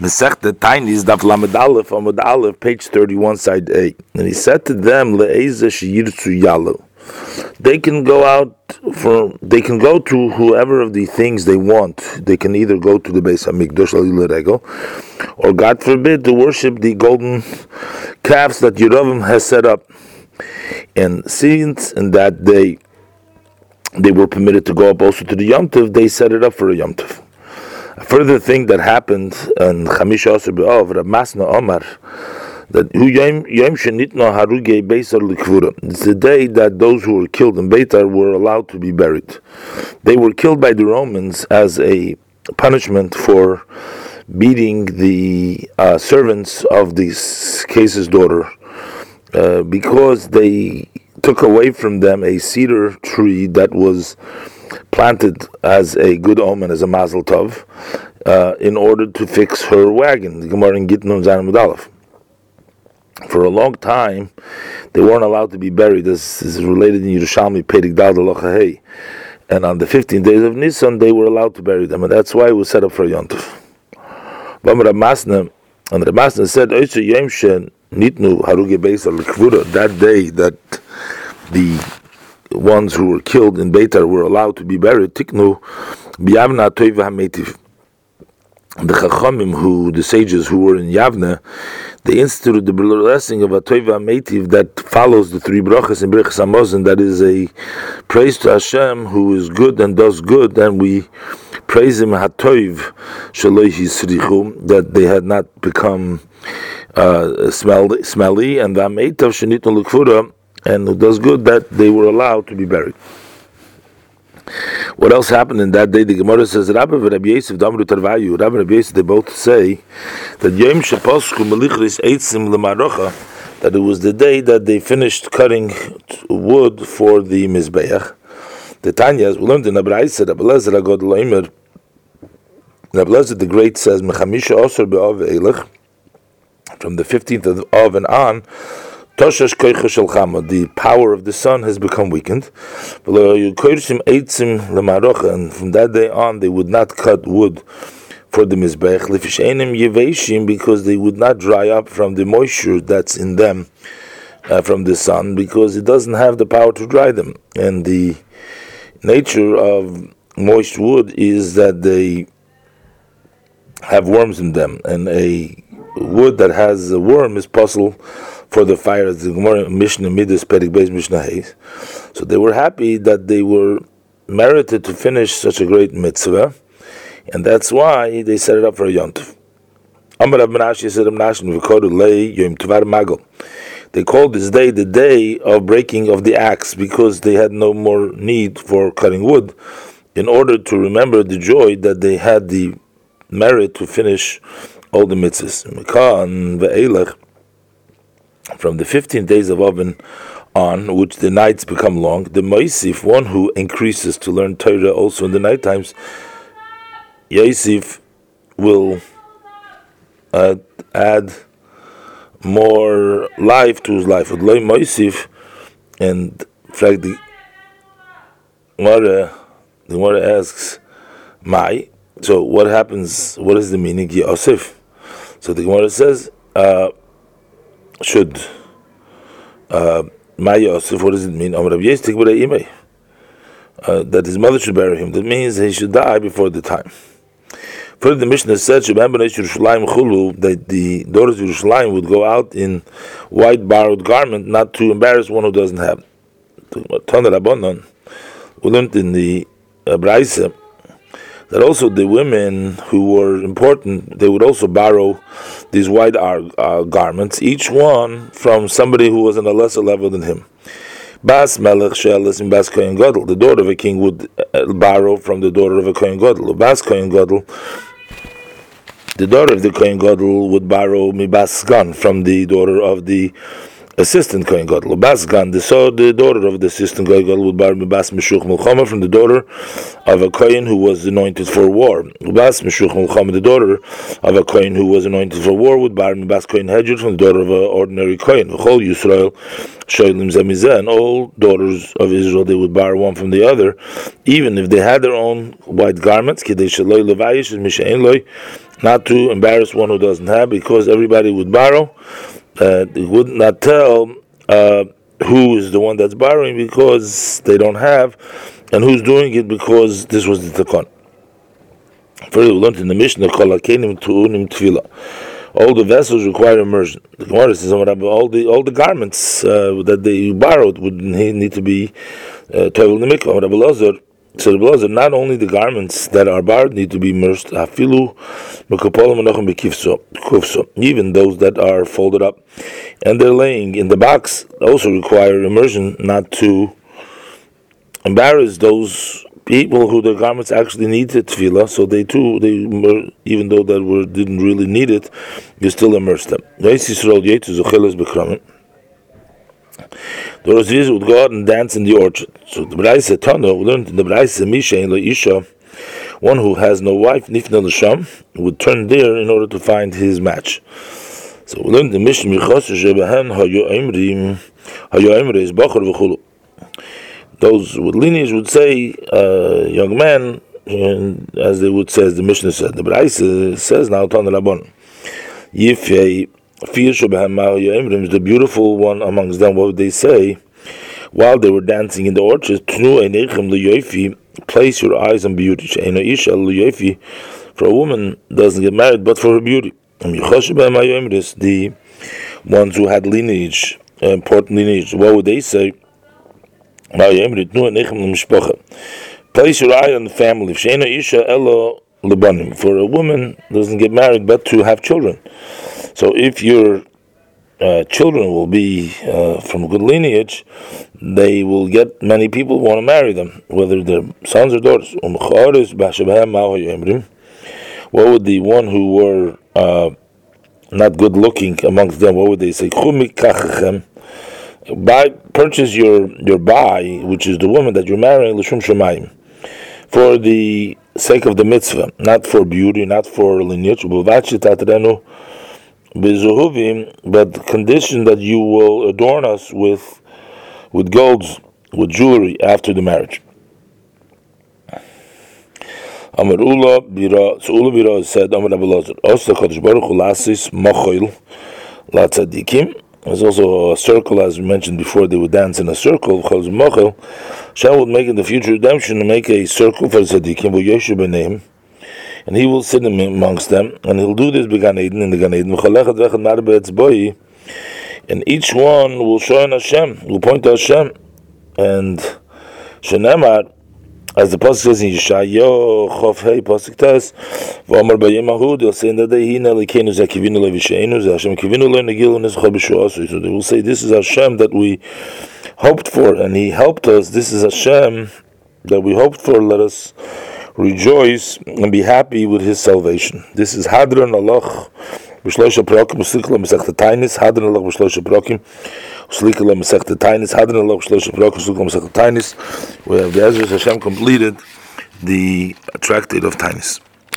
Masechta Tainis Daf Lamed Aleph Amud Aleph, page 31, side A. And he said to them, Le'eza Sheyirtzu Yalu. They can go out for, they can go to whoever of the things they want. They can either go to the Beis HaMikdash, Regel, or God forbid, to worship the golden calves that Yerovim has set up. And since in that day they were permitted to go up also to the Yom they set it up for a Yom. Further thing that happened in Chamish Asr Be'ov, Rab Masna Omar, that who Yom Shenitno Haruge Beisar Likvura. It's the day that those who were killed in Beitar were allowed to be buried. They were killed by the Romans as a punishment for beating the uh, servants of this case's daughter uh, because they took away from them a cedar tree that was planted as a good omen, as a mazel tov, uh, in order to fix her wagon. The Gemara in Zanamudalef. For a long time, they weren't allowed to be buried. This is related in Yerushalmi, Pedig Dal And on the 15 days of Nisan, they were allowed to bury them, and that's why it was set up for Yontov. And Ramasna said, Nitnu Haruge that day that the ones who were killed in Beitar were allowed to be buried, Tiknu Biyavna Toiva Hametiv. The Chachamim, who the sages who were in Yavna, they instituted the blessing of a Toiva Metiv that follows the three brachas in Brachas Hamazon. That is a praise to Hashem who is good and does good, and we praise Him Hatoiv Shaloi that they had not become uh, smelly, smelly, and the Meitav Shenitnu Lukfura and who does good, that they were allowed to be buried. What else happened in that day? The Gemara says Rabbi and Rabbi Yosef. Rabbi and Rabbi Yosef they both say that Yom Shaposku Melichris Eitzim Lemarocha that it was the day that they finished cutting wood for the Mizbeach. The Tanya, we learned in Abraisa, Rabbi Lezer Agod Loimer, Rabbi Lezer the Great says Mechamisha Osir Be'ov Eilech from the 15th of Av and on The power of the sun has become weakened. And from that day on, they would not cut wood for the Mizbech, because they would not dry up from the moisture that's in them uh, from the sun, because it doesn't have the power to dry them. And the nature of moist wood is that they have worms in them, and a wood that has a worm is possible for the fire as the Gemara Mishnah Midas Perik Beis Mishnah Hayes. So they were happy that they were merited to finish such a great mitzvah, and that's why they set it up for a yontif. Amar Menashe said Menashe V'kodu Lei Yom Tvar Magel. They called this day the day of breaking of the axe because they had no more need for cutting wood, in order to remember the joy that they had the merit to finish all the mitzvahs from the 15 days of Oven on, which the nights become long, the Moisif, one who increases to learn Torah also in the night times, Yosef will uh, add more life to his life. With Loi Moisif, and fact, the Gemara, the Gemara asks, Mai. So what happens? What is the meaning? Yosef. So the Gemara says, uh, should uh, my Yosef, what does it mean? Uh, that his mother should bury him. That means he should die before the time. Further, the Mishnah said that the daughters of Yerushalayim would go out in white borrowed garment, not to embarrass one who doesn't have. We learned in the uh, Braisa that also the women who were important, they would also borrow these white uh, garments, each one from somebody who was on a lesser level than him. Bas Melech Shelis and Bas Kohen Gadol. The daughter of a king would uh, borrow from the daughter of a Kohen Gadol. Bas Kohen Gadol. The daughter of the Kohen Gadol would borrow Mibas Gan from the daughter of the assistant Kohen Gadol. Bas Gan, so the daughter of the assistant Kohen Gadol bar Bas Meshuch Mulchama from the daughter of a Kohen who was anointed for war. Bas Meshuch Mulchama, the daughter of a Kohen who was anointed for war, would bar Bas Kohen Hedjud from the daughter of an ordinary Kohen. Chol Yisrael Shoilim Zemizeh, and all daughters of Israel, they would bar one from the other, even if they had their own white garments, not to embarrass one who doesn't have, because everybody would borrow uh, they would not tell uh, who is the one that's borrowing because they don't have, and who's doing it because this was the tikkun. Further, we learned in the Mishnah. All the vessels require immersion. The Gemara says all the all the garments uh, that they borrowed would need to be uh, tovel the mikvah. So the blazer, not only the garments that are barred need to be immersed, afilu even those that are folded up and they're laying in the box also require immersion not to embarrass those people who the garments actually needed tefillah, so they too, they were, even though that were didn't really need it, you still immerse them. The Rosh would go out and dance in the orchard. So the Braise Tano learned in the Braise Misha in Isha, one who has no wife, Nifna L'Sham, would turn there in order to find his match. So we learned the Mishnah Michos Shebehem Hayo Imrim Hayo Imre is Bachar V'chulu. Those with lineage would say, uh, young man, and as they would say, as the Mishnah said, the Braise says now, Tan Rabban, Yifei the beautiful one amongst them, what would they say? While they were dancing in the orchard, place your eyes on beauty. For a woman doesn't get married but for her beauty. Um, the ones who had lineage, important lineage, what would they say? Place your eye on the family. For a woman doesn't get married but to have children. So if your uh, children will be uh, from good lineage, they will get many people want to marry them, whether they're sons or daughters. What would the one who were uh, not good looking amongst them, what would they say? Buy, purchase your, your buy, which is the woman that you're marrying, for the sake of the mitzvah, not for beauty, not for lineage but the condition that you will adorn us with with golds, with jewelry after the marriage. Amar Ula Bira, so Ula Bira said, Amar Abu Lazar, Osta Chodesh Baruch Hu Lasis Mochoil La Tzadikim. There's also a circle, as we mentioned before, they would dance in a circle, Chodesh Mochoil. Shem would make in the future redemption make a circle for Tzadikim, with Yeshu name and he will sit amongst them, and he'll do this began Eden in the Gan Eden. And each one will show in Hashem, will point to Hashem, and Shenemar, as the pasuk says in Yeshayahu Chof Hey pasuk they'll say in that day, Kivinu B'Shuasu. So they will say, this is Hashem that we hoped for, and He helped us. This is Hashem that we hoped for. Let us rejoice and be happy with his salvation. This is Hadran Allah b'shloisha prokim uslikla mesechta tainis Hadran Allah b'shloisha prokim uslikla mesechta tainis Hadran Allah b'shloisha prokim uslikla mesechta tainis. We have the Ezra Hashem completed the tractate of Tainis.